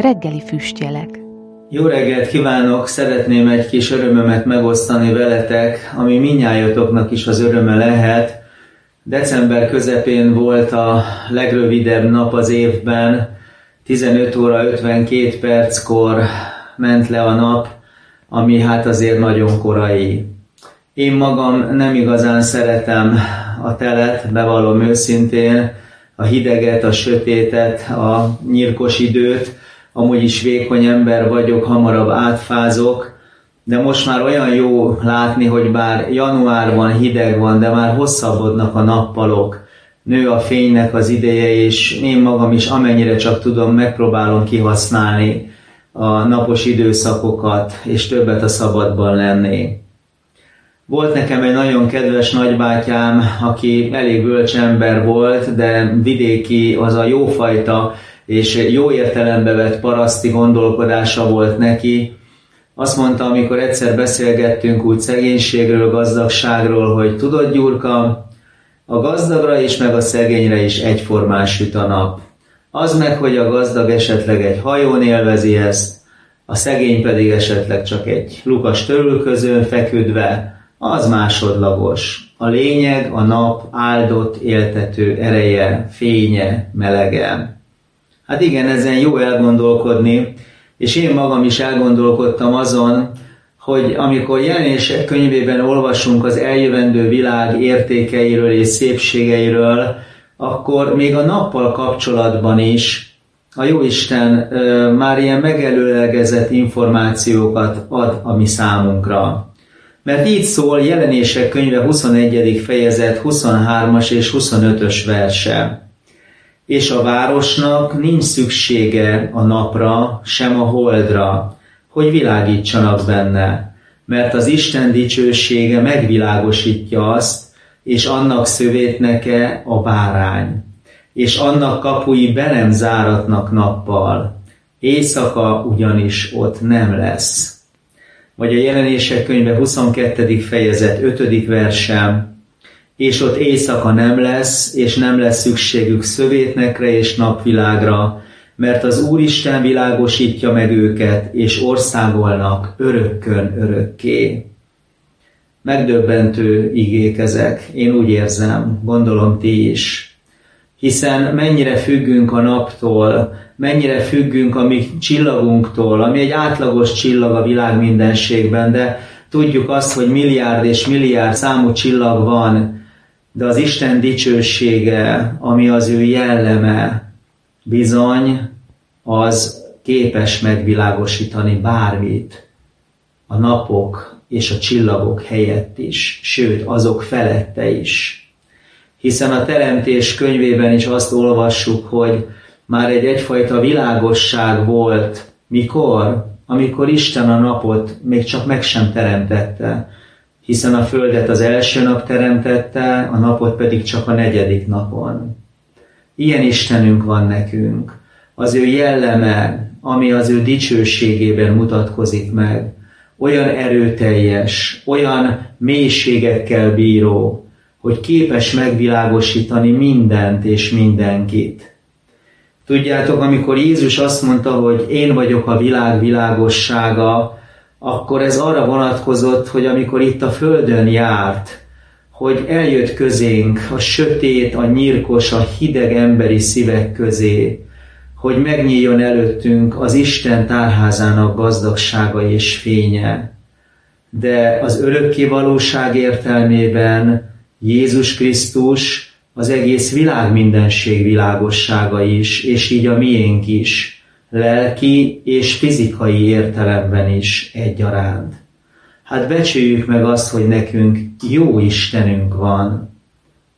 reggeli füstjelek. Jó reggelt kívánok! Szeretném egy kis örömömet megosztani veletek, ami minnyájatoknak is az öröme lehet. December közepén volt a legrövidebb nap az évben, 15 óra 52 perckor ment le a nap, ami hát azért nagyon korai. Én magam nem igazán szeretem a telet, bevallom őszintén, a hideget, a sötétet, a nyírkos időt, amúgy is vékony ember vagyok, hamarabb átfázok, de most már olyan jó látni, hogy bár januárban hideg van, de már hosszabbodnak a nappalok, nő a fénynek az ideje, és én magam is amennyire csak tudom, megpróbálom kihasználni a napos időszakokat, és többet a szabadban lenni. Volt nekem egy nagyon kedves nagybátyám, aki elég bölcs ember volt, de vidéki az a jófajta és jó értelembe vett paraszti gondolkodása volt neki. Azt mondta, amikor egyszer beszélgettünk úgy szegénységről, gazdagságról, hogy tudod Gyurka, a gazdagra és meg a szegényre is egyformán süt a nap. Az meg, hogy a gazdag esetleg egy hajón élvezi ezt, a szegény pedig esetleg csak egy lukas törülközőn feküdve, az másodlagos. A lényeg a nap áldott, éltető ereje, fénye, melege. Hát igen, ezen jó elgondolkodni, és én magam is elgondolkodtam azon, hogy amikor jelenések könyvében olvasunk az eljövendő világ értékeiről és szépségeiről, akkor még a nappal kapcsolatban is a Jóisten már ilyen megelőlegezett információkat ad a mi számunkra. Mert így szól jelenések könyve 21. fejezet 23-as és 25-ös verse. És a városnak nincs szüksége a napra, sem a holdra, hogy világítsanak benne, mert az Isten dicsősége megvilágosítja azt, és annak szövétneke a bárány, és annak kapui be nem záratnak nappal, éjszaka ugyanis ott nem lesz vagy a jelenések könyve 22. fejezet 5. versem, és ott éjszaka nem lesz, és nem lesz szükségük szövétnekre és napvilágra, mert az Úristen világosítja meg őket, és országolnak örökkön örökké. Megdöbbentő igék ezek, én úgy érzem, gondolom ti is. Hiszen mennyire függünk a naptól, mennyire függünk a mi csillagunktól, ami egy átlagos csillag a világ mindenségben, de tudjuk azt, hogy milliárd és milliárd számú csillag van, de az Isten dicsősége, ami az ő jelleme, bizony az képes megvilágosítani bármit a napok és a csillagok helyett is, sőt azok felette is. Hiszen a Teremtés könyvében is azt olvassuk, hogy már egy egyfajta világosság volt. Mikor? Amikor Isten a napot még csak meg sem teremtette, hiszen a Földet az első nap teremtette, a napot pedig csak a negyedik napon. Ilyen Istenünk van nekünk. Az ő jelleme, ami az ő dicsőségében mutatkozik meg, olyan erőteljes, olyan mélységekkel bíró, hogy képes megvilágosítani mindent és mindenkit. Tudjátok, amikor Jézus azt mondta, hogy én vagyok a világ világossága, akkor ez arra vonatkozott, hogy amikor itt a Földön járt, hogy eljött közénk a sötét, a nyírkos, a hideg emberi szívek közé, hogy megnyíljon előttünk az Isten tárházának gazdagsága és fénye. De az örökké valóság értelmében Jézus Krisztus az egész világ mindenség világossága is, és így a miénk is, lelki és fizikai értelemben is egyaránt. Hát becsüljük meg azt, hogy nekünk jó Istenünk van,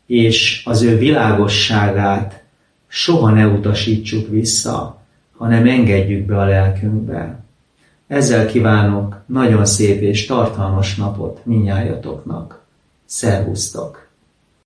és az ő világosságát soha ne utasítsuk vissza, hanem engedjük be a lelkünkbe. Ezzel kívánok nagyon szép és tartalmas napot minnyájatoknak. Szervusztok!